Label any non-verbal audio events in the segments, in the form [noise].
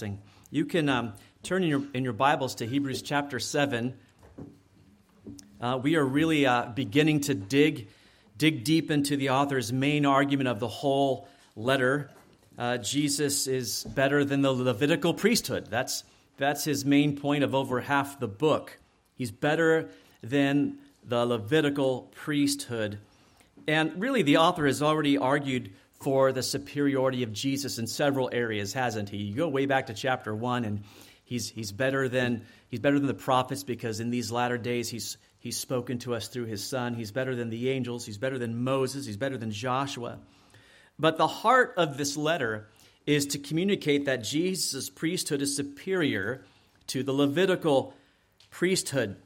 blessing. You can um, turn in your, in your Bibles to Hebrews chapter 7. Uh, we are really uh, beginning to dig, dig deep into the author's main argument of the whole letter. Uh, Jesus is better than the Levitical priesthood. That's, that's his main point of over half the book. He's better than the Levitical priesthood. And really, the author has already argued for the superiority of Jesus in several areas, hasn't he? You go way back to chapter 1, and he's, he's, better than, he's better than the prophets because in these latter days he's, he's spoken to us through his Son. He's better than the angels. He's better than Moses. He's better than Joshua. But the heart of this letter is to communicate that Jesus' priesthood is superior to the Levitical priesthood.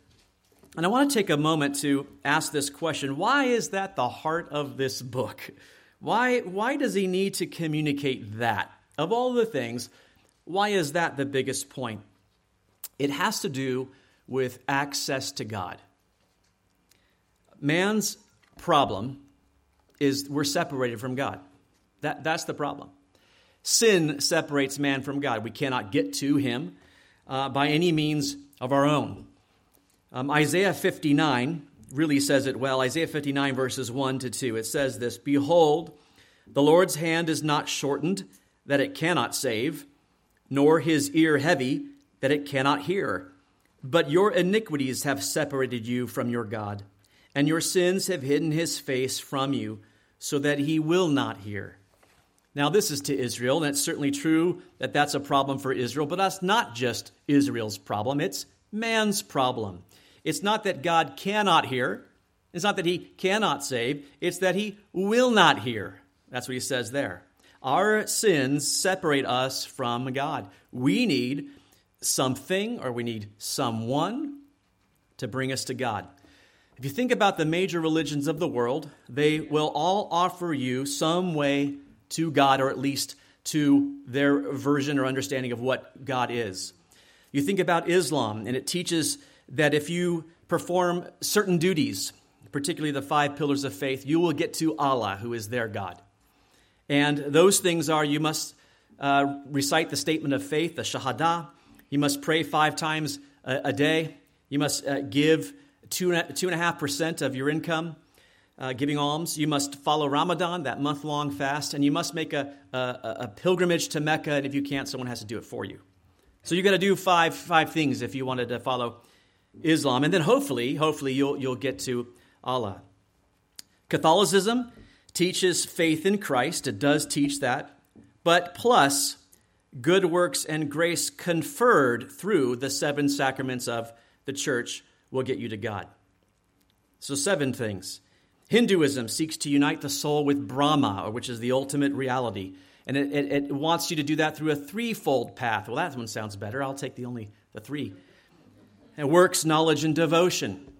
And I want to take a moment to ask this question why is that the heart of this book? Why, why does he need to communicate that? Of all the things, why is that the biggest point? It has to do with access to God. Man's problem is we're separated from God. That, that's the problem. Sin separates man from God. We cannot get to him uh, by any means of our own. Um, Isaiah 59 really says it well. Isaiah 59, verses 1 to 2. It says this Behold, the Lord's hand is not shortened that it cannot save, nor his ear heavy that it cannot hear. But your iniquities have separated you from your God, and your sins have hidden his face from you, so that he will not hear. Now, this is to Israel, and it's certainly true that that's a problem for Israel, but that's not just Israel's problem, it's man's problem. It's not that God cannot hear, it's not that he cannot save, it's that he will not hear. That's what he says there. Our sins separate us from God. We need something or we need someone to bring us to God. If you think about the major religions of the world, they will all offer you some way to God, or at least to their version or understanding of what God is. You think about Islam, and it teaches that if you perform certain duties, particularly the five pillars of faith, you will get to Allah, who is their God. And those things are you must uh, recite the statement of faith, the Shahada. You must pray five times a, a day. You must uh, give two, and a half percent of your income uh, giving alms. You must follow Ramadan, that month long fast, and you must make a, a, a, pilgrimage to Mecca, and if you can't, someone has to do it for you. So you've got to do five, five things if you wanted to follow Islam, and then hopefully, hopefully you'll, you'll get to Allah. Catholicism teaches faith in Christ, it does teach that, but plus good works and grace conferred through the seven sacraments of the church will get you to God. So, seven things. Hinduism seeks to unite the soul with Brahma, which is the ultimate reality. And it, it, it, wants you to do that through a threefold path. Well, that one sounds better. I'll take the only the three. It works, knowledge, and devotion.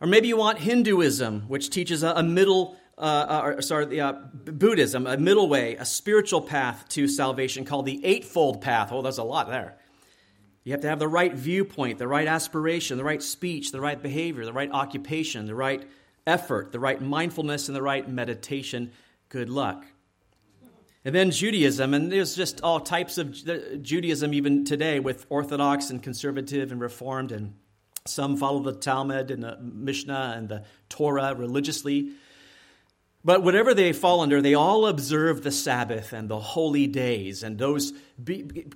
Or maybe you want Hinduism, which teaches a, a middle, uh, uh, sorry, uh, Buddhism, a middle way, a spiritual path to salvation called the Eightfold Path. Oh, there's a lot there. You have to have the right viewpoint, the right aspiration, the right speech, the right behavior, the right occupation, the right effort, the right mindfulness, and the right meditation. Good luck. And then Judaism, and there's just all types of Judaism even today with Orthodox and conservative and Reformed, and some follow the Talmud and the Mishnah and the Torah religiously. But whatever they fall under, they all observe the Sabbath and the holy days and those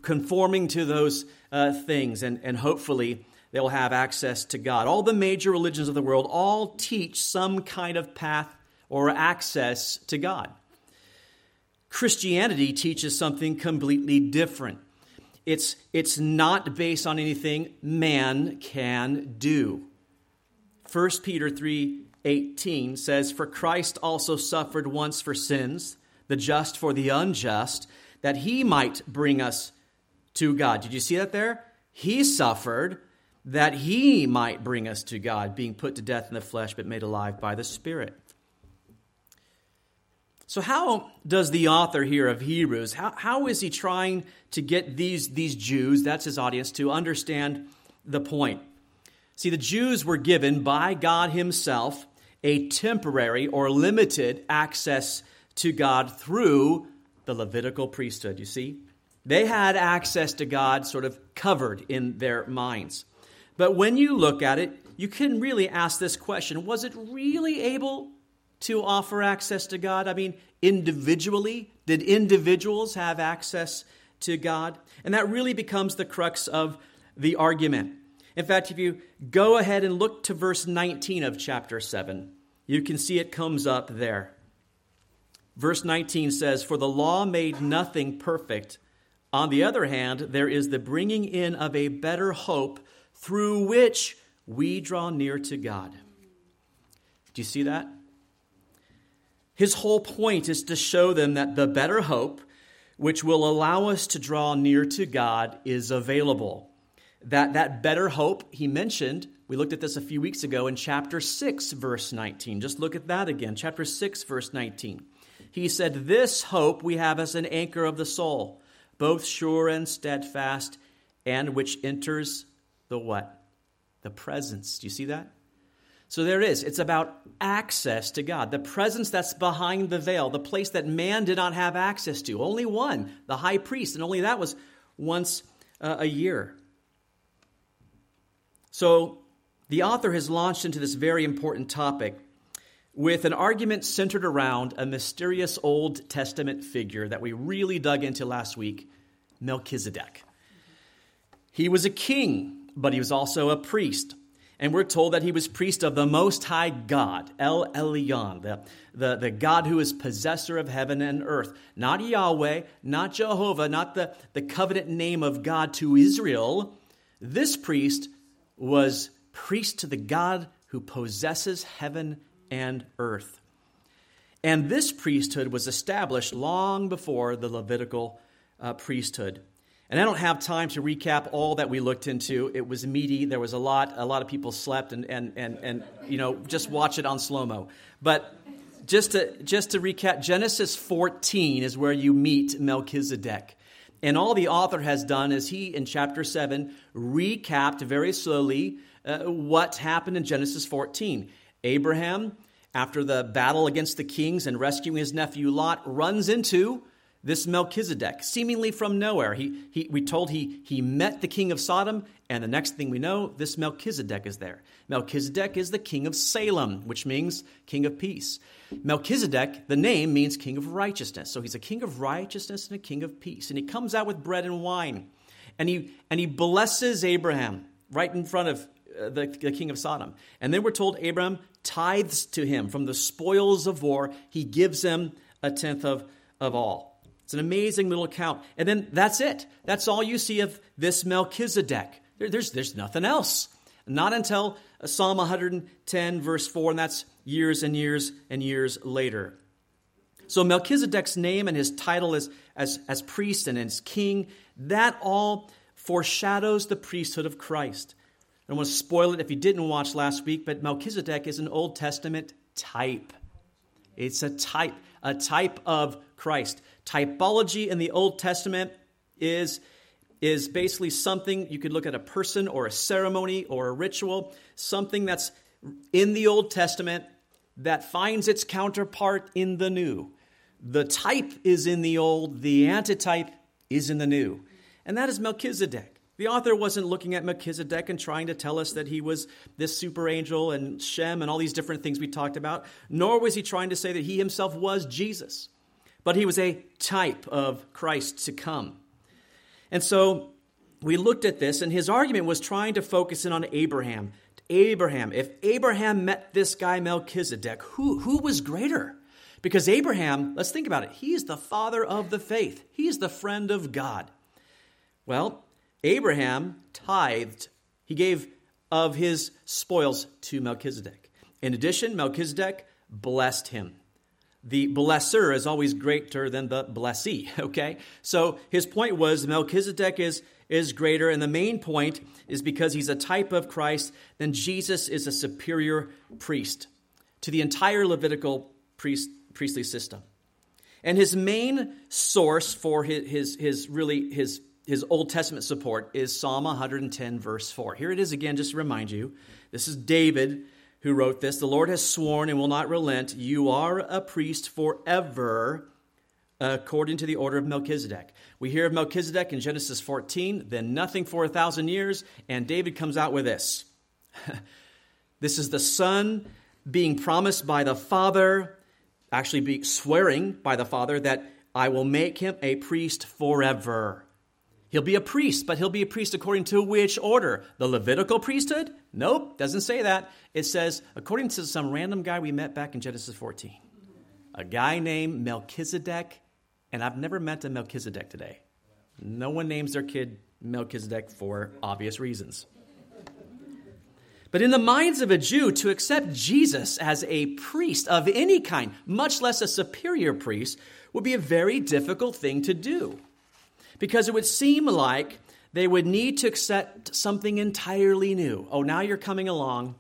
conforming to those uh, things, and, and hopefully they will have access to God. All the major religions of the world all teach some kind of path or access to God. Christianity teaches something completely different. It's, it's not based on anything man can do. 1 Peter 3 18 says, For Christ also suffered once for sins, the just for the unjust, that he might bring us to God. Did you see that there? He suffered that he might bring us to God, being put to death in the flesh, but made alive by the Spirit. So, how does the author here of Hebrews, how, how is he trying to get these, these Jews, that's his audience, to understand the point? See, the Jews were given by God Himself a temporary or limited access to God through the Levitical priesthood. You see? They had access to God sort of covered in their minds. But when you look at it, you can really ask this question Was it really able to offer access to God? I mean, individually, did individuals have access to God? And that really becomes the crux of the argument. In fact, if you go ahead and look to verse 19 of chapter 7, you can see it comes up there. Verse 19 says, For the law made nothing perfect. On the other hand, there is the bringing in of a better hope through which we draw near to God. Do you see that? His whole point is to show them that the better hope, which will allow us to draw near to God, is available. That, that better hope he mentioned, we looked at this a few weeks ago in chapter 6, verse 19. Just look at that again. Chapter 6, verse 19. He said, This hope we have as an anchor of the soul, both sure and steadfast, and which enters the what? The presence. Do you see that? So there it is. It's about access to God, the presence that's behind the veil, the place that man did not have access to. Only one, the high priest, and only that was once uh, a year. So the author has launched into this very important topic with an argument centered around a mysterious Old Testament figure that we really dug into last week Melchizedek. He was a king, but he was also a priest. And we're told that he was priest of the Most High God, El Elyon, the, the, the God who is possessor of heaven and earth. Not Yahweh, not Jehovah, not the, the covenant name of God to Israel. This priest was priest to the God who possesses heaven and earth. And this priesthood was established long before the Levitical uh, priesthood. And I don't have time to recap all that we looked into. It was meaty. There was a lot. A lot of people slept and, and, and, and you know, just watch it on slow mo. But just to, just to recap, Genesis 14 is where you meet Melchizedek. And all the author has done is he, in chapter 7, recapped very slowly uh, what happened in Genesis 14. Abraham, after the battle against the kings and rescuing his nephew Lot, runs into this Melchizedek, seemingly from nowhere. He, he, we told he, he met the king of Sodom, and the next thing we know, this Melchizedek is there. Melchizedek is the king of Salem, which means king of peace. Melchizedek, the name means king of righteousness. So he's a king of righteousness and a king of peace. And he comes out with bread and wine. And he, and he blesses Abraham right in front of uh, the, the king of Sodom. And then we're told Abraham tithes to him from the spoils of war. He gives him a tenth of, of all. It's an amazing little account. And then that's it. That's all you see of this Melchizedek. There, there's, there's nothing else. Not until uh, Psalm 110, verse 4, and that's years and years and years later. So Melchizedek's name and his title as, as, as priest and as king, that all foreshadows the priesthood of Christ. I don't want to spoil it if you didn't watch last week, but Melchizedek is an Old Testament type. It's a type, a type of Christ. Typology in the Old Testament is, is basically something you could look at a person or a ceremony or a ritual, something that's in the Old Testament that finds its counterpart in the New. The type is in the Old, the antitype is in the New. And that is Melchizedek. The author wasn't looking at Melchizedek and trying to tell us that he was this super angel and Shem and all these different things we talked about, nor was he trying to say that he himself was Jesus but he was a type of Christ to come. And so we looked at this, and his argument was trying to focus in on Abraham. Abraham, if Abraham met this guy Melchizedek, who, who was greater? Because Abraham, let's think about it, he is the father of the faith, he is the friend of God. Well, Abraham tithed, he gave of his spoils to Melchizedek. In addition, Melchizedek blessed him the blesser is always greater than the blessee, [laughs] okay? So his point was Melchizedek is, is greater, and the main point is because he's a type of Christ, then Jesus is a superior priest to the entire Levitical priest, priestly system. And his main source for his, his, his really his, his Old Testament support is Psalm 110, verse 4. Here it is again, just to remind you. This is David who wrote this The Lord has sworn and will not relent. You are a priest forever according to the order of Melchizedek. We hear of Melchizedek in Genesis 14, then nothing for a thousand years, and David comes out with this. [laughs] this is the son being promised by the father, actually be swearing by the father that I will make him a priest forever. He'll be a priest, but he'll be a priest according to which order? The Levitical priesthood? Nope, doesn't say that. It says, according to some random guy we met back in Genesis 14, a guy named Melchizedek and I've never met a Melchizedek today. No one names their kid Melchizedek for obvious reasons. But in the minds of a Jew, to accept Jesus as a priest of any kind, much less a superior priest, would be a very difficult thing to do. Because it would seem like they would need to accept something entirely new. Oh, now you're coming along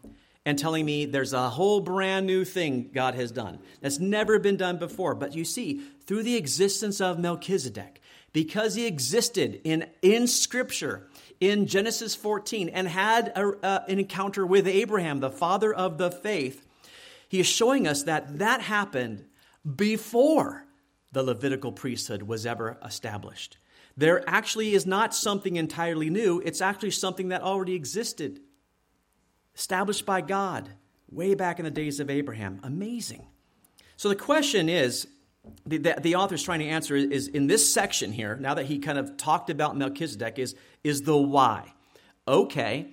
and telling me there's a whole brand new thing God has done that's never been done before. But you see, through the existence of Melchizedek, because he existed in, in Scripture, in Genesis 14, and had a, uh, an encounter with Abraham, the father of the faith, he is showing us that that happened before the Levitical priesthood was ever established. There actually is not something entirely new, it's actually something that already existed established by God way back in the days of Abraham. Amazing. So the question is the, the, the author is trying to answer is in this section here, now that he kind of talked about Melchizedek, is, is the why. Okay,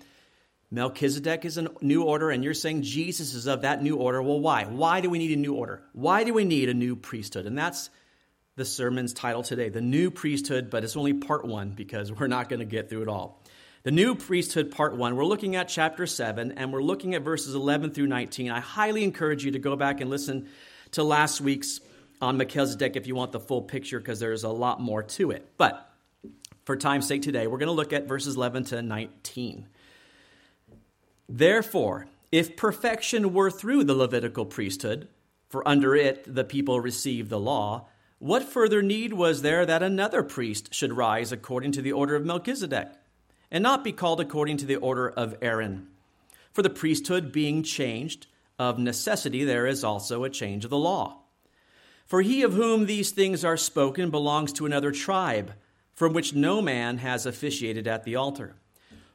Melchizedek is a new order, and you're saying Jesus is of that new order. Well, why? Why do we need a new order? Why do we need a new priesthood? And that's the sermon's title today the new priesthood, but it's only part one because we're not going to get through it all. The new priesthood, part one, we're looking at chapter 7, and we're looking at verses 11 through 19. I highly encourage you to go back and listen to last week's on Melchizedek if you want the full picture, because there's a lot more to it. But for time's sake today, we're going to look at verses 11 to 19. Therefore, if perfection were through the Levitical priesthood, for under it the people received the law, what further need was there that another priest should rise according to the order of Melchizedek? and not be called according to the order of Aaron. For the priesthood being changed, of necessity there is also a change of the law. For he of whom these things are spoken belongs to another tribe, from which no man has officiated at the altar.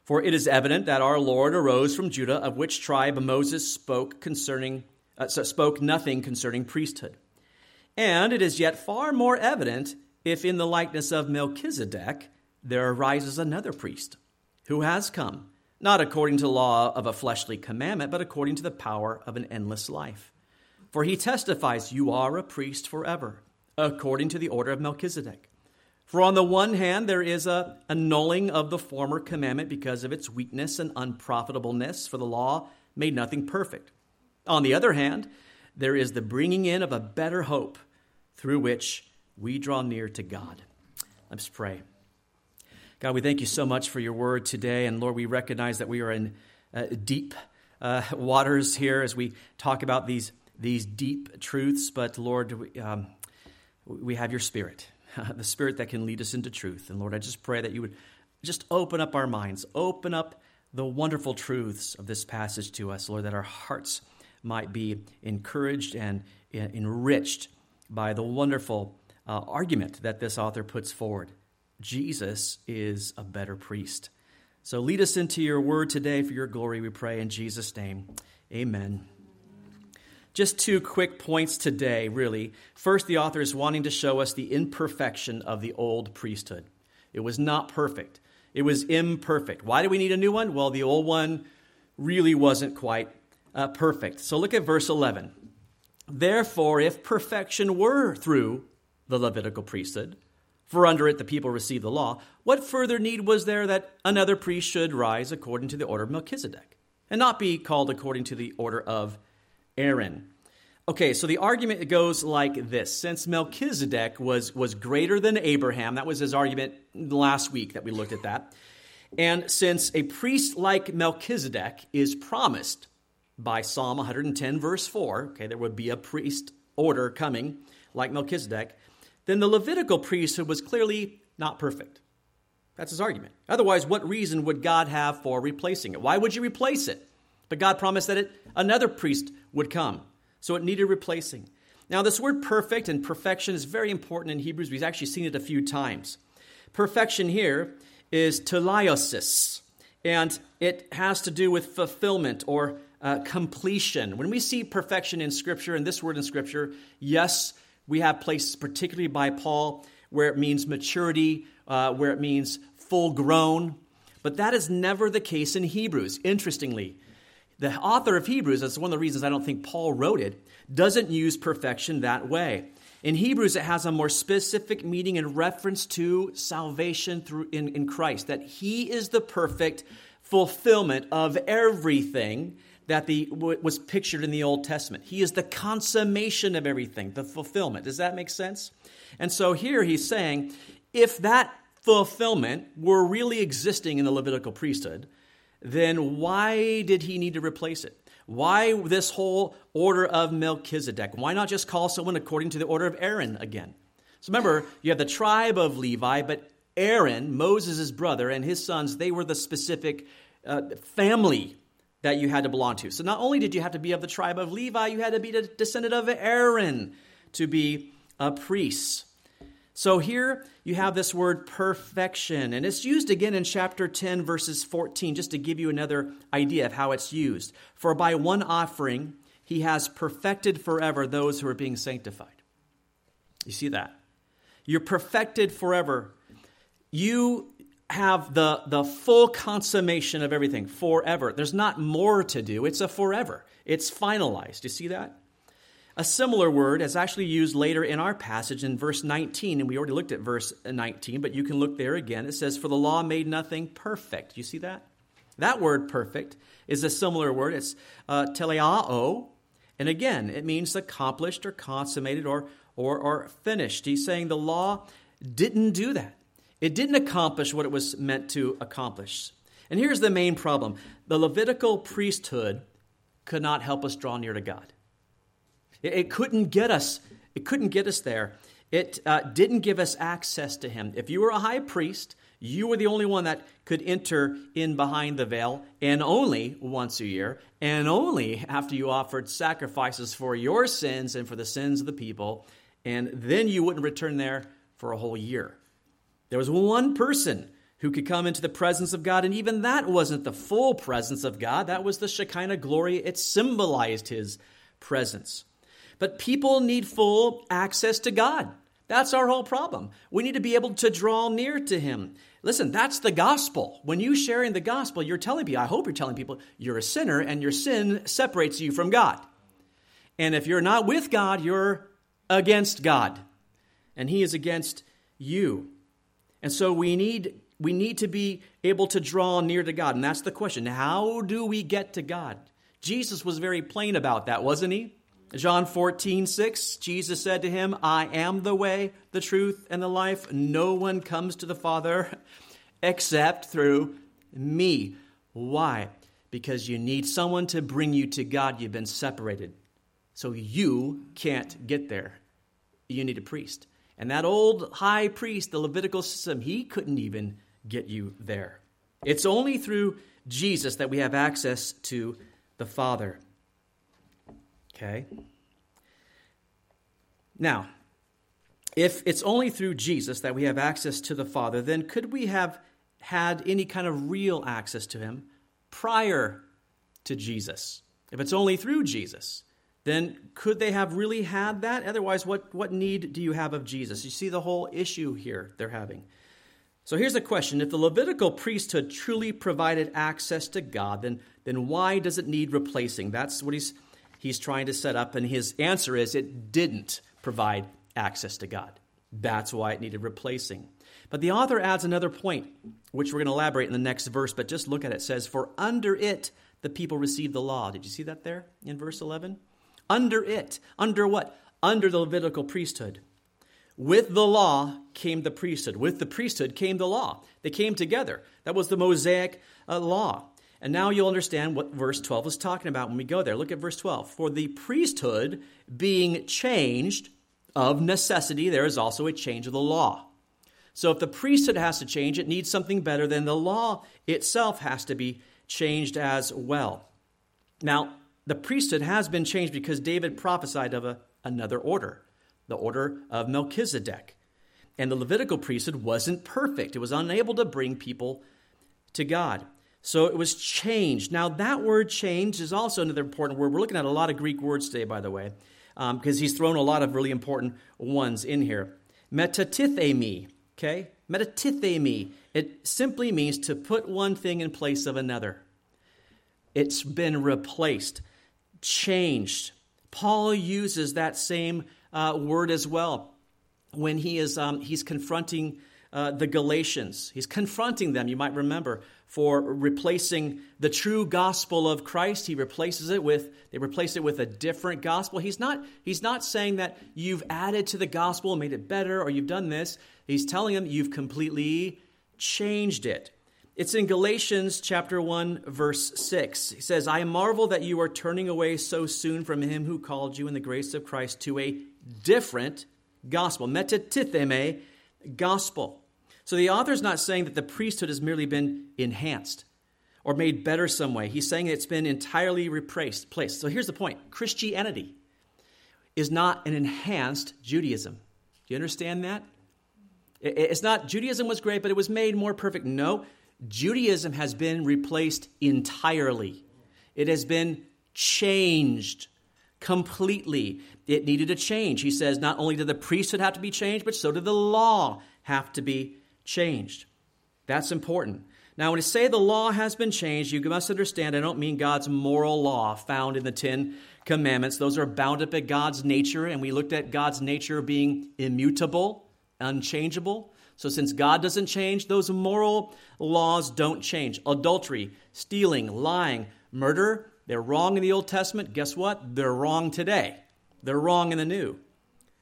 For it is evident that our Lord arose from Judah, of which tribe Moses spoke concerning uh, spoke nothing concerning priesthood. And it is yet far more evident if in the likeness of Melchizedek there arises another priest who has come, not according to law of a fleshly commandment, but according to the power of an endless life. For he testifies, You are a priest forever, according to the order of Melchizedek. For on the one hand, there is a annulling of the former commandment because of its weakness and unprofitableness, for the law made nothing perfect. On the other hand, there is the bringing in of a better hope through which we draw near to God. Let's pray. God, we thank you so much for your word today. And Lord, we recognize that we are in uh, deep uh, waters here as we talk about these, these deep truths. But Lord, we, um, we have your spirit, [laughs] the spirit that can lead us into truth. And Lord, I just pray that you would just open up our minds, open up the wonderful truths of this passage to us, Lord, that our hearts might be encouraged and enriched by the wonderful uh, argument that this author puts forward. Jesus is a better priest. So lead us into your word today for your glory, we pray in Jesus' name. Amen. Just two quick points today, really. First, the author is wanting to show us the imperfection of the old priesthood. It was not perfect, it was imperfect. Why do we need a new one? Well, the old one really wasn't quite uh, perfect. So look at verse 11. Therefore, if perfection were through the Levitical priesthood, for under it the people received the law, what further need was there that another priest should rise according to the order of Melchizedek, and not be called according to the order of Aaron? Okay, so the argument goes like this. Since Melchizedek was, was greater than Abraham, that was his argument last week that we looked at that. And since a priest like Melchizedek is promised by Psalm 110, verse 4, okay, there would be a priest order coming like Melchizedek, then the Levitical priesthood was clearly not perfect. That's his argument. Otherwise, what reason would God have for replacing it? Why would you replace it? But God promised that it, another priest would come, so it needed replacing. Now, this word perfect and perfection is very important in Hebrews. We've actually seen it a few times. Perfection here is teleiosis, and it has to do with fulfillment or uh, completion. When we see perfection in Scripture, and this word in Scripture, yes, we have places, particularly by Paul, where it means maturity, uh, where it means full grown. But that is never the case in Hebrews, interestingly. The author of Hebrews, that's one of the reasons I don't think Paul wrote it, doesn't use perfection that way. In Hebrews, it has a more specific meaning in reference to salvation through in, in Christ, that He is the perfect fulfillment of everything that the, was pictured in the Old Testament. He is the consummation of everything, the fulfillment. Does that make sense? And so here he's saying if that fulfillment were really existing in the Levitical priesthood, then why did he need to replace it? Why this whole order of Melchizedek? Why not just call someone according to the order of Aaron again? So remember, you have the tribe of Levi, but Aaron, Moses' brother, and his sons, they were the specific uh, family that you had to belong to. So not only did you have to be of the tribe of Levi, you had to be a descendant of Aaron to be a priest. So here you have this word perfection, and it's used again in chapter 10, verses 14, just to give you another idea of how it's used. For by one offering, he has perfected forever those who are being sanctified. You see that? You're perfected forever. You have the, the full consummation of everything forever. There's not more to do, it's a forever. It's finalized. You see that? A similar word is actually used later in our passage in verse 19, and we already looked at verse 19, but you can look there again. It says, For the law made nothing perfect. You see that? That word perfect is a similar word. It's uh, teleao, and again, it means accomplished or consummated or, or, or finished. He's saying the law didn't do that, it didn't accomplish what it was meant to accomplish. And here's the main problem the Levitical priesthood could not help us draw near to God. It, it couldn't get us. It couldn't get us there. It uh, didn't give us access to him. If you were a high priest, you were the only one that could enter in behind the veil, and only once a year, and only after you offered sacrifices for your sins and for the sins of the people, and then you wouldn't return there for a whole year. There was one person who could come into the presence of God, and even that wasn't the full presence of God. That was the Shekinah glory. It symbolized his presence. But people need full access to God. That's our whole problem. We need to be able to draw near to Him. Listen, that's the gospel. When you sharing the gospel, you're telling people, I hope you're telling people, you're a sinner and your sin separates you from God. And if you're not with God, you're against God. And He is against you. And so we need we need to be able to draw near to God. And that's the question. How do we get to God? Jesus was very plain about that, wasn't he? John 14, 6, Jesus said to him, I am the way, the truth, and the life. No one comes to the Father [laughs] except through me. Why? Because you need someone to bring you to God. You've been separated. So you can't get there. You need a priest. And that old high priest, the Levitical system, he couldn't even get you there. It's only through Jesus that we have access to the Father. Okay? Now, if it's only through Jesus that we have access to the Father, then could we have had any kind of real access to Him prior to Jesus? If it's only through Jesus, then could they have really had that? Otherwise, what, what need do you have of Jesus? You see the whole issue here they're having. So here's the question If the Levitical priesthood truly provided access to God, then, then why does it need replacing? That's what he's he's trying to set up, and his answer is it didn't provide access to God. That's why it needed replacing. But the author adds another point, which we're going to elaborate in the next verse, but just look at it. It says, For under it the people received the law. Did you see that there in verse 11? Under it. Under what? Under the Levitical priesthood. With the law came the priesthood. With the priesthood came the law. They came together. That was the Mosaic uh, law. And now you'll understand what verse 12 is talking about when we go there. Look at verse 12. For the priesthood being changed of necessity, there is also a change of the law. So if the priesthood has to change, it needs something better than the law itself has to be changed as well. Now, the priesthood has been changed because David prophesied of a another order, the order of Melchizedek. And the Levitical priesthood wasn't perfect, it was unable to bring people to God. So it was changed. Now, that word change is also another important word. We're looking at a lot of Greek words today, by the way, because um, he's thrown a lot of really important ones in here. Metatithemi, okay? Metatithemi. It simply means to put one thing in place of another. It's been replaced, changed. Paul uses that same uh, word as well when he is um, he's confronting uh, the Galatians. He's confronting them, you might remember, for replacing the true gospel of Christ. He replaces it with they replace it with a different gospel. He's not he's not saying that you've added to the gospel and made it better or you've done this. He's telling them you've completely changed it. It's in Galatians chapter 1 verse 6. He says, "I marvel that you are turning away so soon from him who called you in the grace of Christ to a different gospel, metatitheme gospel." So the author is not saying that the priesthood has merely been enhanced or made better some way. He's saying it's been entirely replaced. Placed. So here's the point Christianity is not an enhanced Judaism. Do you understand that? It's not Judaism was great, but it was made more perfect. No, Judaism has been replaced entirely. It has been changed completely. It needed a change. He says not only did the priesthood have to be changed, but so did the law have to be changed. That's important. Now, when I say the law has been changed, you must understand I don't mean God's moral law found in the Ten Commandments. Those are bound up at God's nature, and we looked at God's nature being immutable, unchangeable. So, since God doesn't change, those moral laws don't change. Adultery, stealing, lying, murder, they're wrong in the Old Testament. Guess what? They're wrong today. They're wrong in the New.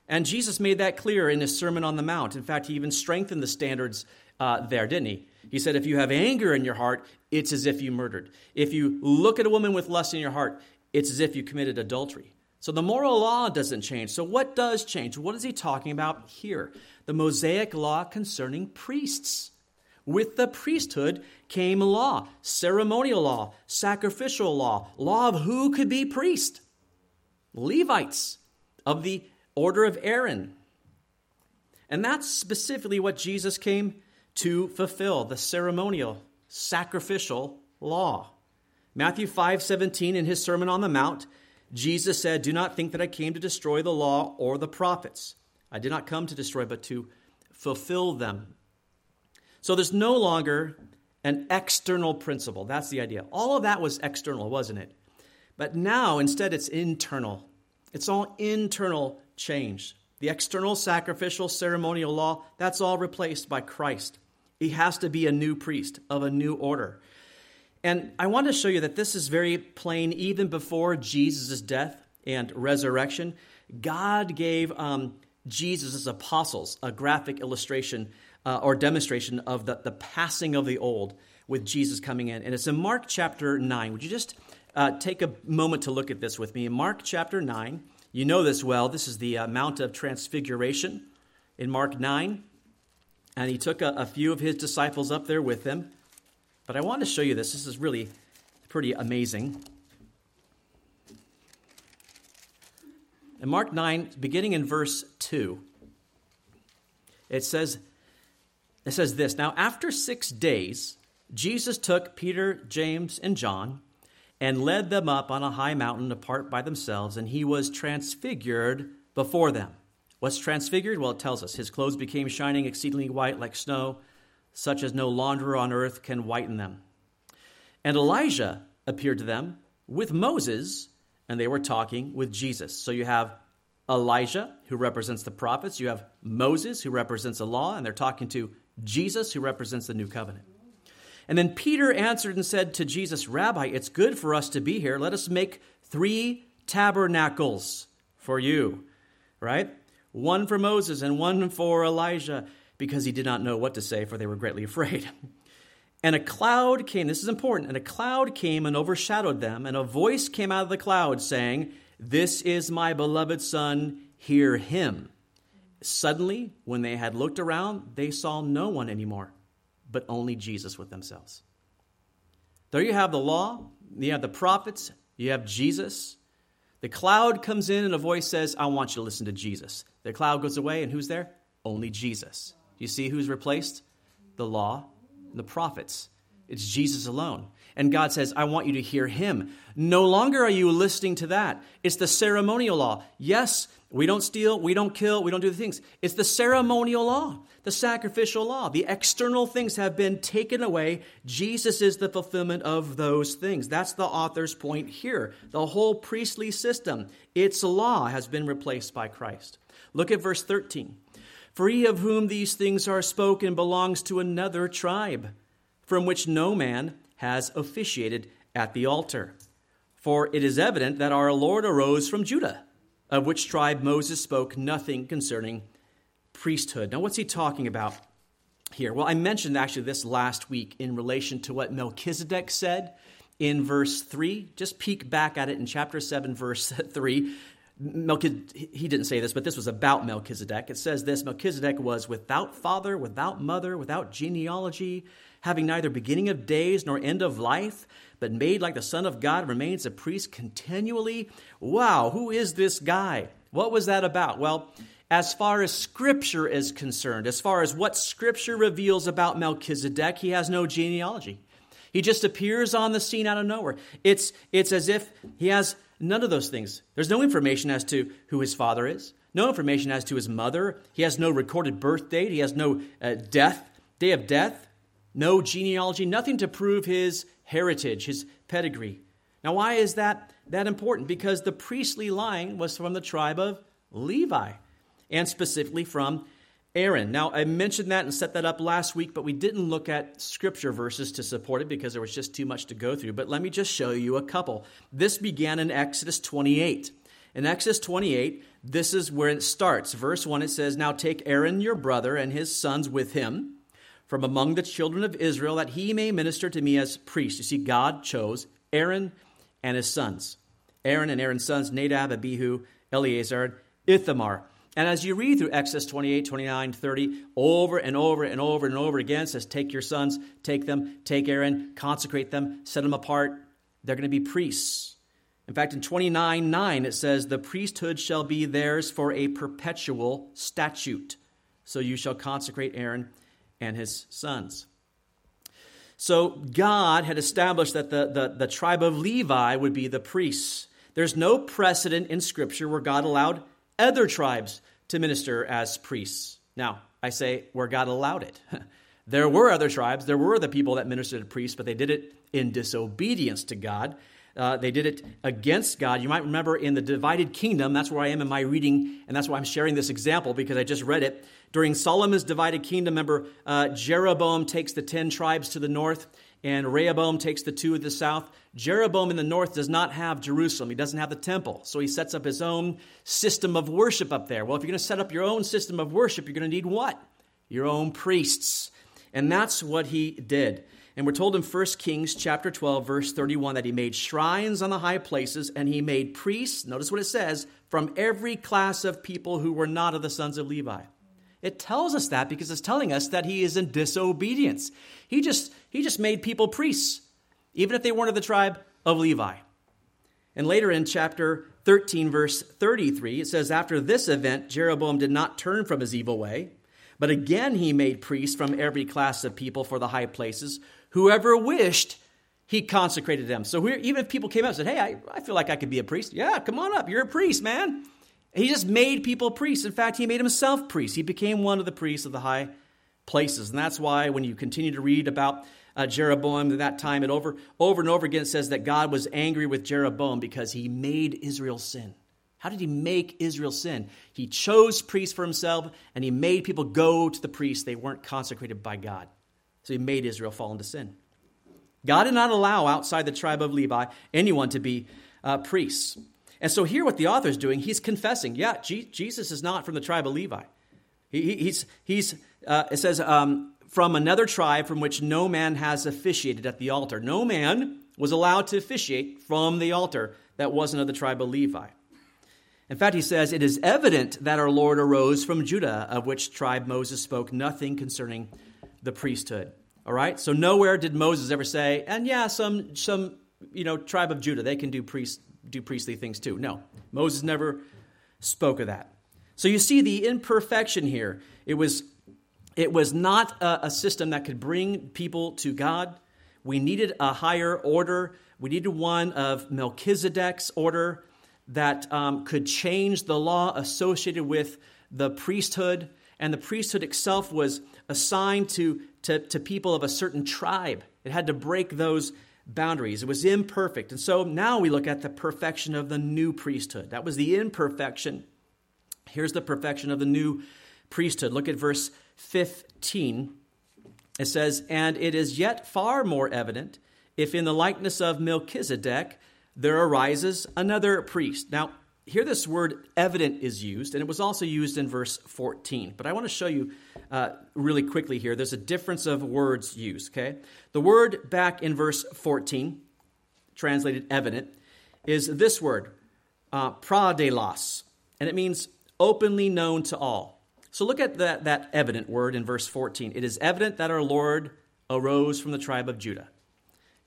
And Jesus made that clear in his Sermon on the Mount. In fact, he even strengthened the standards uh, there, didn't he? He said, if you have anger in your heart, it's as if you murdered. If you look at a woman with lust in your heart, it's as if you committed adultery. So the moral law doesn't change. So what does change? What is he talking about here? The Mosaic law concerning priests. With the priesthood came law, ceremonial law, sacrificial law, law of who could be priest. Levites of the order of Aaron. And that's specifically what Jesus came to fulfill the ceremonial, sacrificial law. Matthew 5 17, in his Sermon on the Mount, Jesus said, Do not think that I came to destroy the law or the prophets. I did not come to destroy, but to fulfill them. So there's no longer an external principle. That's the idea. All of that was external, wasn't it? But now, instead, it's internal. It's all internal change. The external sacrificial ceremonial law, that's all replaced by Christ. He has to be a new priest of a new order. And I want to show you that this is very plain even before Jesus' death and resurrection. God gave um, Jesus' apostles a graphic illustration uh, or demonstration of the, the passing of the old with Jesus coming in. And it's in Mark chapter 9. Would you just uh, take a moment to look at this with me? In Mark chapter 9, you know this well. This is the uh, Mount of Transfiguration in Mark 9. And he took a, a few of his disciples up there with him. But I want to show you this. This is really pretty amazing. In Mark 9, beginning in verse 2, it says, it says this Now, after six days, Jesus took Peter, James, and John and led them up on a high mountain apart by themselves, and he was transfigured before them. What's transfigured? Well, it tells us his clothes became shining exceedingly white like snow, such as no launderer on earth can whiten them. And Elijah appeared to them with Moses, and they were talking with Jesus. So you have Elijah, who represents the prophets, you have Moses, who represents the law, and they're talking to Jesus, who represents the new covenant. And then Peter answered and said to Jesus, Rabbi, it's good for us to be here. Let us make three tabernacles for you, right? One for Moses and one for Elijah, because he did not know what to say, for they were greatly afraid. [laughs] And a cloud came, this is important, and a cloud came and overshadowed them, and a voice came out of the cloud saying, This is my beloved Son, hear him. Suddenly, when they had looked around, they saw no one anymore but only Jesus with themselves. There you have the law, you have the prophets, you have Jesus. The cloud comes in and a voice says, I want you to listen to Jesus. The cloud goes away, and who's there? Only Jesus. You see who's replaced? The law the prophets. It's Jesus alone. And God says, I want you to hear him. No longer are you listening to that. It's the ceremonial law. Yes, we don't steal, we don't kill, we don't do the things. It's the ceremonial law, the sacrificial law. The external things have been taken away. Jesus is the fulfillment of those things. That's the author's point here. The whole priestly system, its law, has been replaced by Christ. Look at verse 13. For he of whom these things are spoken belongs to another tribe, from which no man has officiated at the altar. For it is evident that our Lord arose from Judah of which tribe Moses spoke nothing concerning priesthood. Now, what's he talking about here? Well, I mentioned actually this last week in relation to what Melchizedek said in verse 3. Just peek back at it in chapter 7, verse [laughs] 3. Melchizedek, he didn't say this, but this was about Melchizedek. It says this Melchizedek was without father, without mother, without genealogy, having neither beginning of days nor end of life but made like the Son of God, remains a priest continually. Wow, who is this guy? What was that about? Well, as far as Scripture is concerned, as far as what Scripture reveals about Melchizedek, he has no genealogy. He just appears on the scene out of nowhere. It's, it's as if he has none of those things. There's no information as to who his father is, no information as to his mother. He has no recorded birth date, he has no uh, death, day of death, no genealogy, nothing to prove his heritage, his pedigree. Now, why is that, that important? Because the priestly line was from the tribe of Levi, and specifically from Aaron. Now, I mentioned that and set that up last week, but we didn't look at scripture verses to support it because there was just too much to go through. But let me just show you a couple. This began in Exodus 28. In Exodus 28, this is where it starts. Verse 1, it says, Now take Aaron your brother and his sons with him from among the children of Israel that he may minister to me as priest. You see, God chose Aaron and his sons. Aaron and Aaron's sons, Nadab, Abihu, Eleazar, Ithamar. And as you read through Exodus 28, 29, 30, over and over and over and over again, it says, Take your sons, take them, take Aaron, consecrate them, set them apart. They're going to be priests. In fact, in 29, 9, it says, The priesthood shall be theirs for a perpetual statute. So you shall consecrate Aaron and his sons. So God had established that the, the, the, tribe of Levi would be the priests. There's no precedent in Scripture where God allowed other tribes to minister as priests. Now, I say where God allowed it. [laughs] there were other tribes, there were the people that ministered as priests, but they did it in disobedience to God. Uh, they did it against God. You might remember in the divided kingdom, that's where I am in my reading, and that's why I'm sharing this example because I just read it. During Solomon's divided kingdom, remember, uh, Jeroboam takes the 10 tribes to the north, and Rehoboam takes the two of the south. Jeroboam in the north does not have Jerusalem. He doesn't have the temple. So he sets up his own system of worship up there. Well, if you're going to set up your own system of worship, you're going to need what? Your own priests. And that's what he did. And we're told in 1 Kings chapter 12 verse 31 that he made shrines on the high places and he made priests, notice what it says, from every class of people who were not of the sons of Levi. It tells us that because it's telling us that he is in disobedience. He just he just made people priests even if they weren't of the tribe of Levi. And later in chapter 13 verse 33 it says after this event Jeroboam did not turn from his evil way but again he made priests from every class of people for the high places Whoever wished, he consecrated them. So even if people came up and said, Hey, I, I feel like I could be a priest. Yeah, come on up. You're a priest, man. He just made people priests. In fact, he made himself priest. He became one of the priests of the high places. And that's why when you continue to read about uh, Jeroboam at that time, it over, over and over again says that God was angry with Jeroboam because he made Israel sin. How did he make Israel sin? He chose priests for himself and he made people go to the priests. They weren't consecrated by God. So he made Israel fall into sin. God did not allow outside the tribe of Levi anyone to be uh, priests. And so here, what the author is doing, he's confessing, yeah, G- Jesus is not from the tribe of Levi. He, he's, he's uh, it says, um, from another tribe from which no man has officiated at the altar. No man was allowed to officiate from the altar that wasn't of the tribe of Levi. In fact, he says, It is evident that our Lord arose from Judah, of which tribe Moses spoke nothing concerning the priesthood. All right? So nowhere did Moses ever say, and yeah, some some you know tribe of Judah, they can do priest do priestly things too. No, Moses never spoke of that. So you see the imperfection here. It was, it was not a, a system that could bring people to God. We needed a higher order. We needed one of Melchizedek's order that um, could change the law associated with the priesthood. And the priesthood itself was assigned to, to, to people of a certain tribe. It had to break those boundaries. It was imperfect. And so now we look at the perfection of the new priesthood. That was the imperfection. Here's the perfection of the new priesthood. Look at verse 15. It says, And it is yet far more evident if in the likeness of Melchizedek there arises another priest. Now, here this word evident is used, and it was also used in verse 14. But I want to show you uh, really quickly here. There's a difference of words used, okay? The word back in verse 14, translated evident, is this word, uh, pradelos, and it means openly known to all. So look at that, that evident word in verse 14. It is evident that our Lord arose from the tribe of Judah.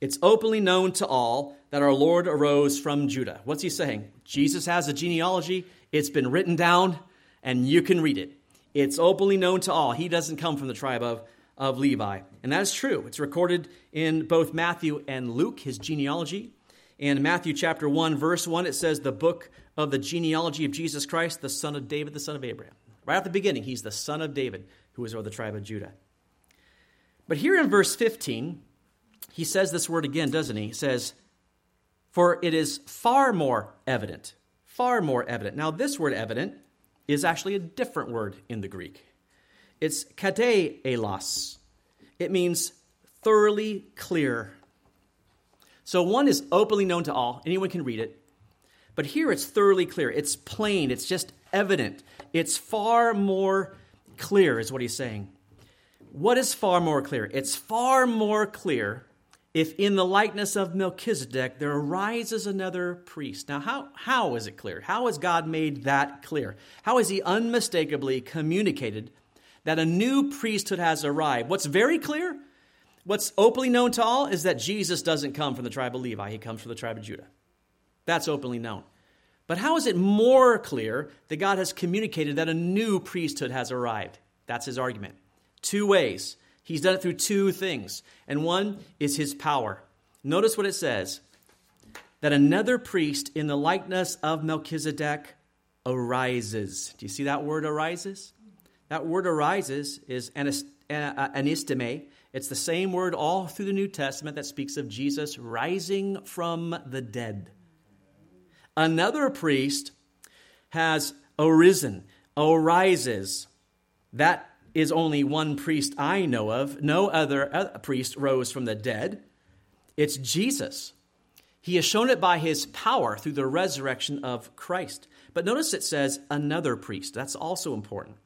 It's openly known to all that our Lord arose from Judah. What's he saying? Jesus has a genealogy, it's been written down, and you can read it. It's openly known to all. He doesn't come from the tribe of, of Levi. And that is true. It's recorded in both Matthew and Luke, his genealogy. In Matthew chapter 1, verse 1, it says, The book of the genealogy of Jesus Christ, the son of David, the son of Abraham. Right at the beginning, he's the son of David, who is of the tribe of Judah. But here in verse 15, he says this word again, doesn't he? He says, For it is far more evident. Far more evident. Now, this word evident is actually a different word in the Greek. It's kateelos. It means thoroughly clear. So one is openly known to all, anyone can read it. But here it's thoroughly clear. It's plain, it's just evident. It's far more clear, is what he's saying. What is far more clear? It's far more clear if in the likeness of Melchizedek there arises another priest. Now, how, how is it clear? How has God made that clear? How has He unmistakably communicated that a new priesthood has arrived? What's very clear, what's openly known to all, is that Jesus doesn't come from the tribe of Levi, He comes from the tribe of Judah. That's openly known. But how is it more clear that God has communicated that a new priesthood has arrived? That's His argument. Two ways. He's done it through two things, and one is his power. Notice what it says that another priest in the likeness of Melchizedek arises. Do you see that word arises? That word arises is anisteme. It's the same word all through the New Testament that speaks of Jesus rising from the dead. Another priest has arisen, arises. That is only one priest I know of. No other priest rose from the dead. It's Jesus. He has shown it by his power through the resurrection of Christ. But notice it says another priest. That's also important.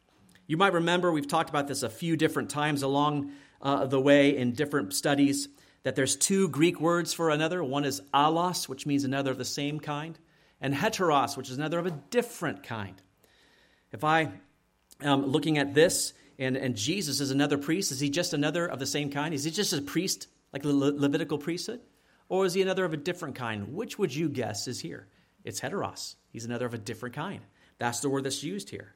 You might remember we've talked about this a few different times along uh, the way in different studies that there's two Greek words for another. One is allos, which means another of the same kind, and heteros, which is another of a different kind. If I am looking at this and, and Jesus is another priest. Is he just another of the same kind? Is he just a priest like the Le- Levitical priesthood? Or is he another of a different kind? Which would you guess is here? It's heteros. He's another of a different kind. That's the word that's used here.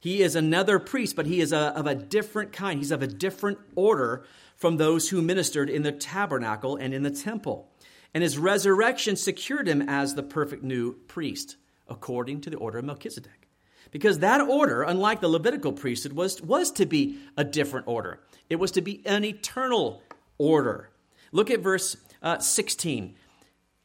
He is another priest, but he is a, of a different kind. He's of a different order from those who ministered in the tabernacle and in the temple. And his resurrection secured him as the perfect new priest, according to the order of Melchizedek. Because that order, unlike the Levitical priesthood, was, was to be a different order. It was to be an eternal order. Look at verse uh, 16.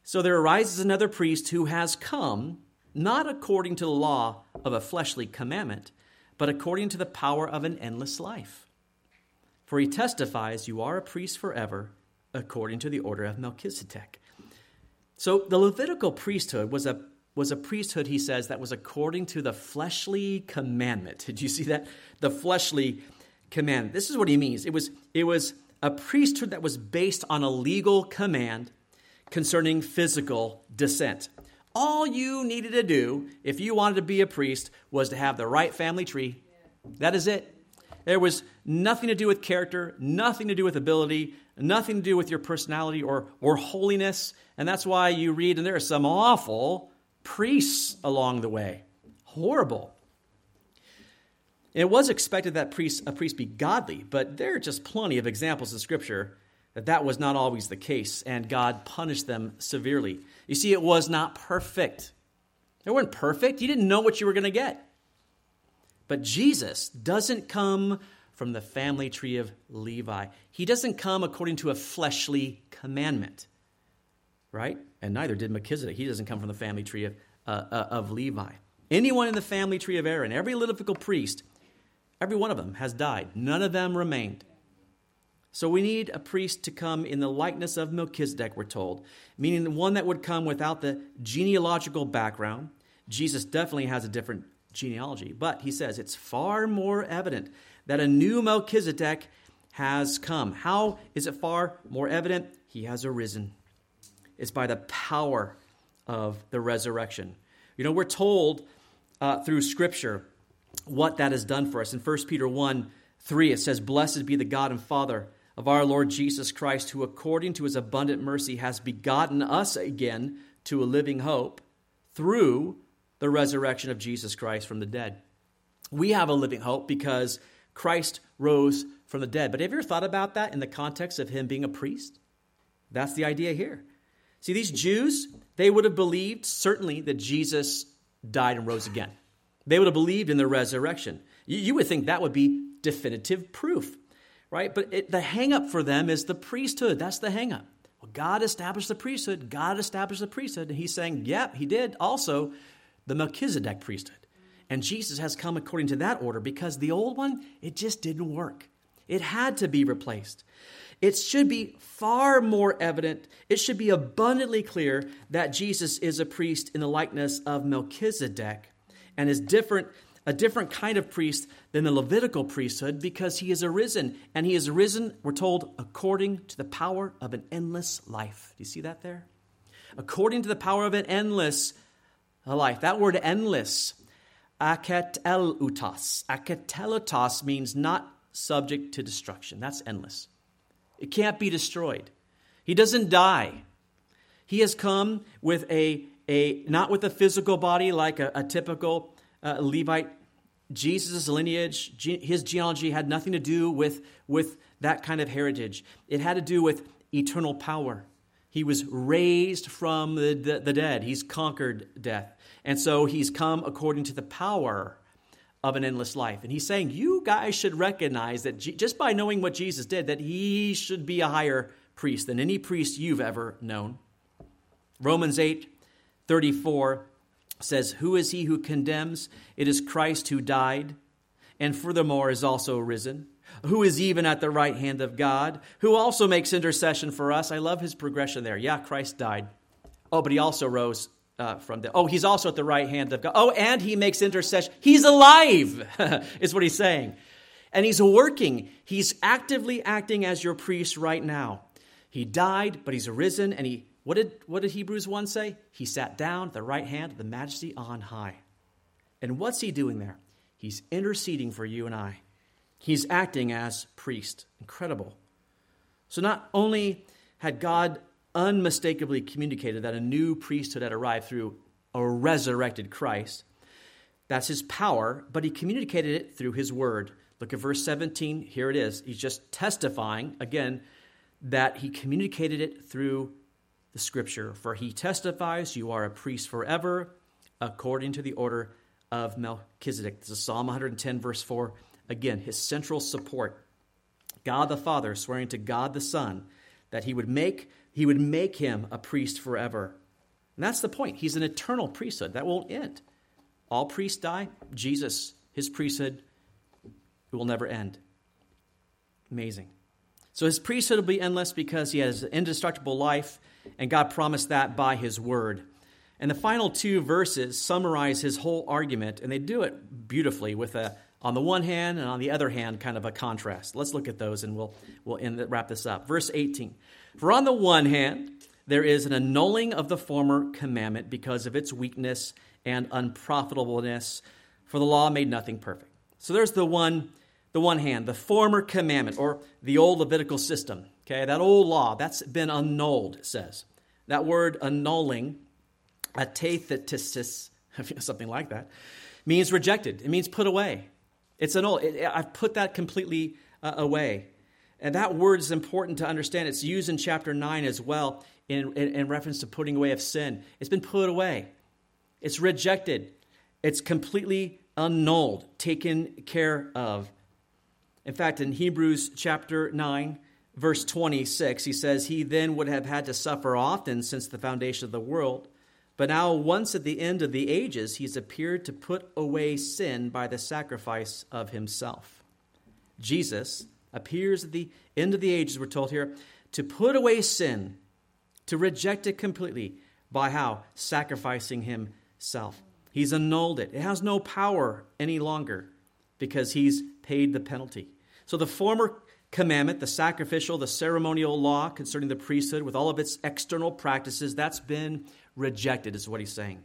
So there arises another priest who has come, not according to the law of a fleshly commandment, but according to the power of an endless life. For he testifies, You are a priest forever, according to the order of Melchizedek. So the Levitical priesthood was a was a priesthood, he says, that was according to the fleshly commandment. Did you see that? The fleshly commandment. This is what he means. It was, it was a priesthood that was based on a legal command concerning physical descent. All you needed to do if you wanted to be a priest was to have the right family tree. That is it. There was nothing to do with character, nothing to do with ability, nothing to do with your personality or, or holiness. And that's why you read, and there are some awful priests along the way. Horrible. It was expected that priest, a priest be godly, but there are just plenty of examples in Scripture that that was not always the case, and God punished them severely. You see, it was not perfect. They weren't perfect. You didn't know what you were going to get. But Jesus doesn't come from the family tree of Levi. He doesn't come according to a fleshly commandment, right? And neither did Melchizedek. He doesn't come from the family tree of, uh, uh, of Levi. Anyone in the family tree of Aaron, every Levitical priest, every one of them has died. None of them remained. So we need a priest to come in the likeness of Melchizedek, we're told, meaning one that would come without the genealogical background. Jesus definitely has a different genealogy, but he says it's far more evident that a new Melchizedek has come. How is it far more evident? He has arisen. It's by the power of the resurrection. You know, we're told uh, through Scripture what that has done for us. In 1 Peter 1 3, it says, Blessed be the God and Father of our Lord Jesus Christ, who according to his abundant mercy has begotten us again to a living hope through the resurrection of Jesus Christ from the dead. We have a living hope because Christ rose from the dead. But have you ever thought about that in the context of him being a priest? That's the idea here. See, these Jews, they would have believed certainly that Jesus died and rose again. They would have believed in the resurrection. You, would think that would be definitive proof, right? But it, the hangup for them is the priesthood. That's the hangup. Well, God established the priesthood. God established the priesthood. And he's saying, yep, he did also the Melchizedek priesthood. And Jesus has come according to that order because the old one, it just didn't work. It had to be replaced. It should be far more evident, it should be abundantly clear that Jesus is a priest in the likeness of Melchizedek and is different a different kind of priest than the Levitical priesthood because he is arisen. And he is arisen, we're told, according to the power of an endless life. Do you see that there? According to the power of an endless life. That word endless aketelutos. Aketelutos means not subject to destruction. That's endless. It can't be destroyed. He doesn't die. He has come with a, a not with a physical body like a, a typical uh, Levite. Jesus' lineage, his genealogy had nothing to do with, with that kind of heritage. It had to do with eternal power. He was raised from the, the, the dead. He's conquered death. And so he's come according to the power of an endless life. And he's saying, you guys should recognize that just by knowing what Jesus did, that he should be a higher priest than any priest you've ever known. Romans 8 34 says, Who is he who condemns? It is Christ who died, and furthermore is also risen, who is even at the right hand of God, who also makes intercession for us. I love his progression there. Yeah, Christ died. Oh, but he also rose uh, from the. Oh, he's also at the right hand of God. Oh, and he makes intercession. He's alive, [laughs] is what he's saying. And he's working. He's actively acting as your priest right now. He died, but he's arisen, and he. What did, what did Hebrews 1 say? He sat down at the right hand of the majesty on high. And what's he doing there? He's interceding for you and I. He's acting as priest. Incredible. So not only had God unmistakably communicated that a new priesthood had arrived through a resurrected Christ. That's his power, but he communicated it through his word. Look at verse 17. Here it is. He's just testifying, again, that he communicated it through the scripture. For he testifies, You are a priest forever, according to the order of Melchizedek. This is Psalm 110, verse 4. Again, his central support. God the Father swearing to God the Son that he would make he would make him a priest forever. And that's the point. He's an eternal priesthood. That won't end. All priests die. Jesus, his priesthood, will never end. Amazing. So his priesthood will be endless because he has an indestructible life, and God promised that by his word. And the final two verses summarize his whole argument, and they do it beautifully with a on the one hand and on the other hand kind of a contrast. Let's look at those and we'll, we'll end, wrap this up. Verse 18. For on the one hand, there is an annulling of the former commandment because of its weakness and unprofitableness, for the law made nothing perfect. So there's the one, the one hand, the former commandment, or the old Levitical system. Okay, that old law, that's been annulled, it says. That word annulling, atethesis, [laughs] something like that, means rejected. It means put away. It's annulled. It, I've put that completely uh, away. And that word is important to understand. It's used in chapter 9 as well in, in, in reference to putting away of sin. It's been put away, it's rejected, it's completely annulled, taken care of. In fact, in Hebrews chapter 9, verse 26, he says, He then would have had to suffer often since the foundation of the world. But now, once at the end of the ages, he's appeared to put away sin by the sacrifice of himself. Jesus appears at the end of the ages, we're told here, to put away sin, to reject it completely. By how? Sacrificing himself. He's annulled it. It has no power any longer because he's paid the penalty. So the former commandment, the sacrificial, the ceremonial law concerning the priesthood, with all of its external practices, that's been rejected, is what he's saying.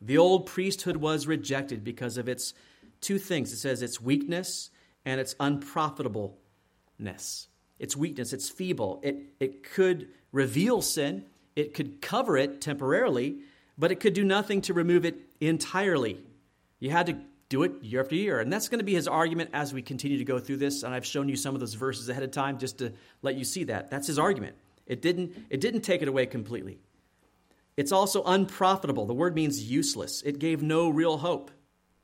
The old priesthood was rejected because of its two things it says its weakness and its unprofitableness. Its weakness, it's feeble. It, it could reveal sin, it could cover it temporarily, but it could do nothing to remove it entirely. You had to do it year after year. And that's going to be his argument as we continue to go through this. And I've shown you some of those verses ahead of time just to let you see that. That's his argument. It didn't, it didn't take it away completely. It's also unprofitable. The word means useless. It gave no real hope.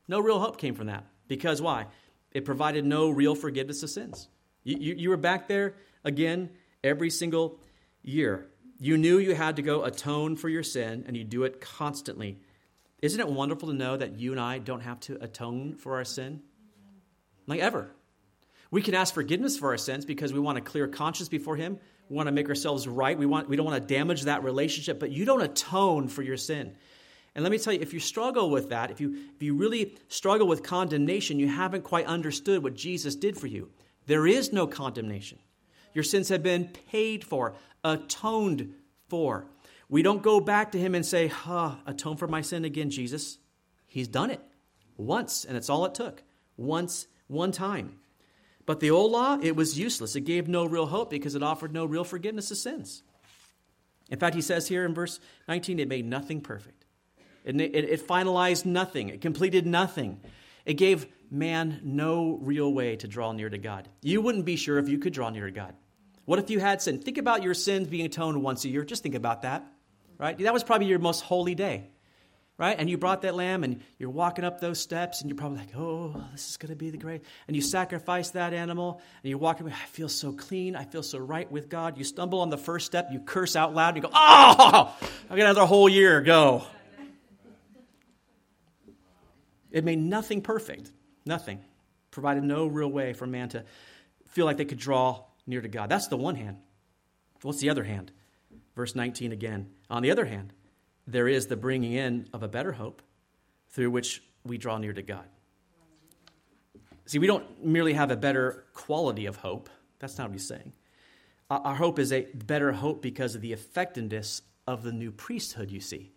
No real hope came from that. Because why? It provided no real forgiveness of sins. You, you, you were back there again every single year. You knew you had to go atone for your sin, and you do it constantly. Isn't it wonderful to know that you and I don't have to atone for our sin? Like ever. We can ask forgiveness for our sins because we want a clear conscience before Him. We want to make ourselves right. We, want, we don't want to damage that relationship, but you don't atone for your sin. And let me tell you, if you struggle with that, if you, if you really struggle with condemnation, you haven't quite understood what Jesus did for you. There is no condemnation. Your sins have been paid for, atoned for. We don't go back to him and say, huh, atone for my sin again, Jesus. He's done it once, and it's all it took. Once, one time. But the old law, it was useless. It gave no real hope because it offered no real forgiveness of sins. In fact, he says here in verse 19, it made nothing perfect. It, it, it finalized nothing. It completed nothing. It gave man no real way to draw near to God. You wouldn't be sure if you could draw near to God. What if you had sin? Think about your sins being atoned once a year. Just think about that right? That was probably your most holy day, right? And you brought that lamb and you're walking up those steps and you're probably like, oh, this is going to be the great. And you sacrifice that animal and you walk away, I feel so clean. I feel so right with God. You stumble on the first step, you curse out loud, and you go, oh, I got another whole year, go. It made nothing perfect, nothing. Provided no real way for man to feel like they could draw near to God. That's the one hand. What's the other hand? Verse 19 again. On the other hand, there is the bringing in of a better hope through which we draw near to God. See, we don't merely have a better quality of hope. That's not what he's saying. Our hope is a better hope because of the effectiveness of the new priesthood, you see.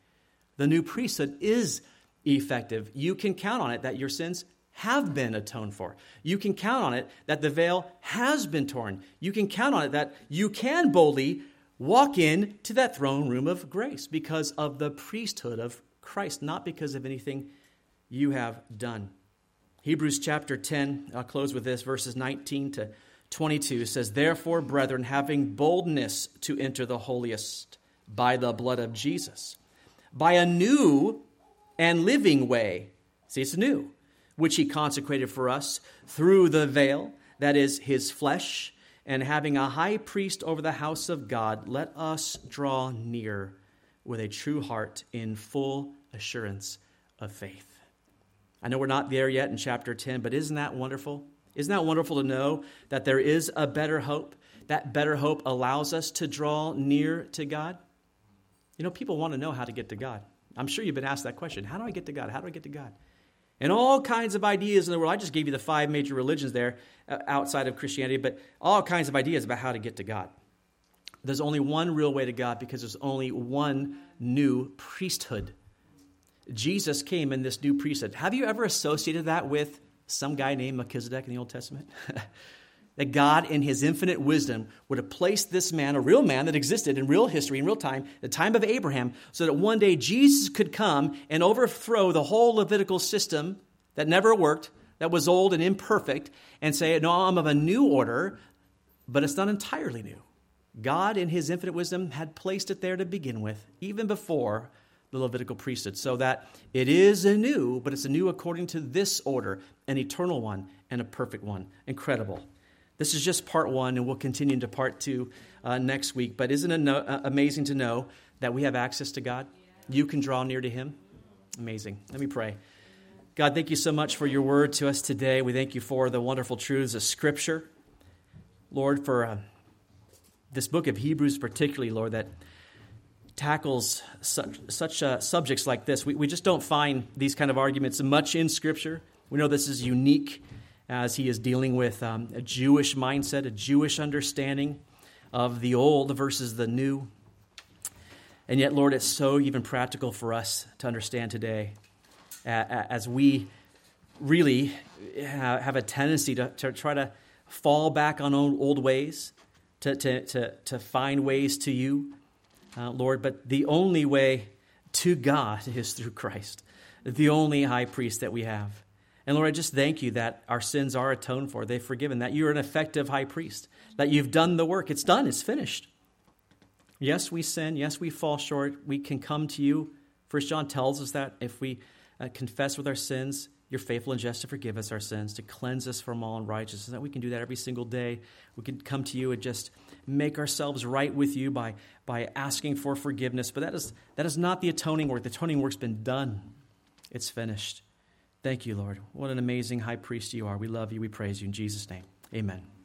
The new priesthood is effective. You can count on it that your sins have been atoned for. You can count on it that the veil has been torn. You can count on it that you can boldly walk in to that throne room of grace because of the priesthood of Christ, not because of anything you have done. Hebrews chapter 10, I'll close with this, verses 19 to 22 says, Therefore, brethren, having boldness to enter the holiest by the blood of Jesus, by a new and living way, see, it's new, which he consecrated for us through the veil, that is, his flesh and having a high priest over the house of God, let us draw near with a true heart in full assurance of faith. I know we're not there yet in chapter 10, but isn't that wonderful? Isn't that wonderful to know that there is a better hope? That better hope allows us to draw near to God. You know, people want to know how to get to God. I'm sure you've been asked that question How do I get to God? How do I get to God? And all kinds of ideas in the world. I just gave you the five major religions there uh, outside of Christianity, but all kinds of ideas about how to get to God. There's only one real way to God because there's only one new priesthood. Jesus came in this new priesthood. Have you ever associated that with some guy named Melchizedek in the Old Testament? [laughs] that God, in his infinite wisdom, would have placed this man, a real man that existed in real history, in real time, the time of Abraham, so that one day Jesus could come and overthrow the whole Levitical system that never worked, that was old and imperfect, and say, No, I'm of a new order, but it's not entirely new. God, in his infinite wisdom, had placed it there to begin with, even before the Levitical priesthood, so that it is anew, but it's anew according to this order, an eternal one and a perfect one. Incredible. This is just part one, and we'll continue into part two uh, next week. But isn't it no, uh, amazing to know that we have access to God? You can draw near to Him. Amazing. Let me pray. God, thank you so much for your word to us today. We thank you for the wonderful truths of Scripture. Lord, for uh, this book of Hebrews, particularly, Lord, that tackles such, such uh, subjects like this. We, we just don't find these kind of arguments much in Scripture. We know this is unique as he is dealing with um, a Jewish mindset, a Jewish understanding of the old versus the new. And yet, Lord, it's so even practical for us to understand today as we really have a tendency to, to try to fall back on old ways, to, to, to, to find ways to you, uh, Lord. But the only way to God [laughs] is through Christ, the only high priest that we have. And Lord, I just thank you that our sins are atoned for, they're forgiven, that you're an effective high priest, that you've done the work. It's done, it's finished. Yes, we sin. Yes, we fall short. We can come to you. First John tells us that if we uh, confess with our sins, you're faithful and just to forgive us our sins, to cleanse us from all unrighteousness. That we can do that every single day. We can come to you and just make ourselves right with you by, by asking for forgiveness. But that is, that is not the atoning work. The atoning work's been done, it's finished. Thank you, Lord. What an amazing high priest you are. We love you. We praise you. In Jesus' name, amen.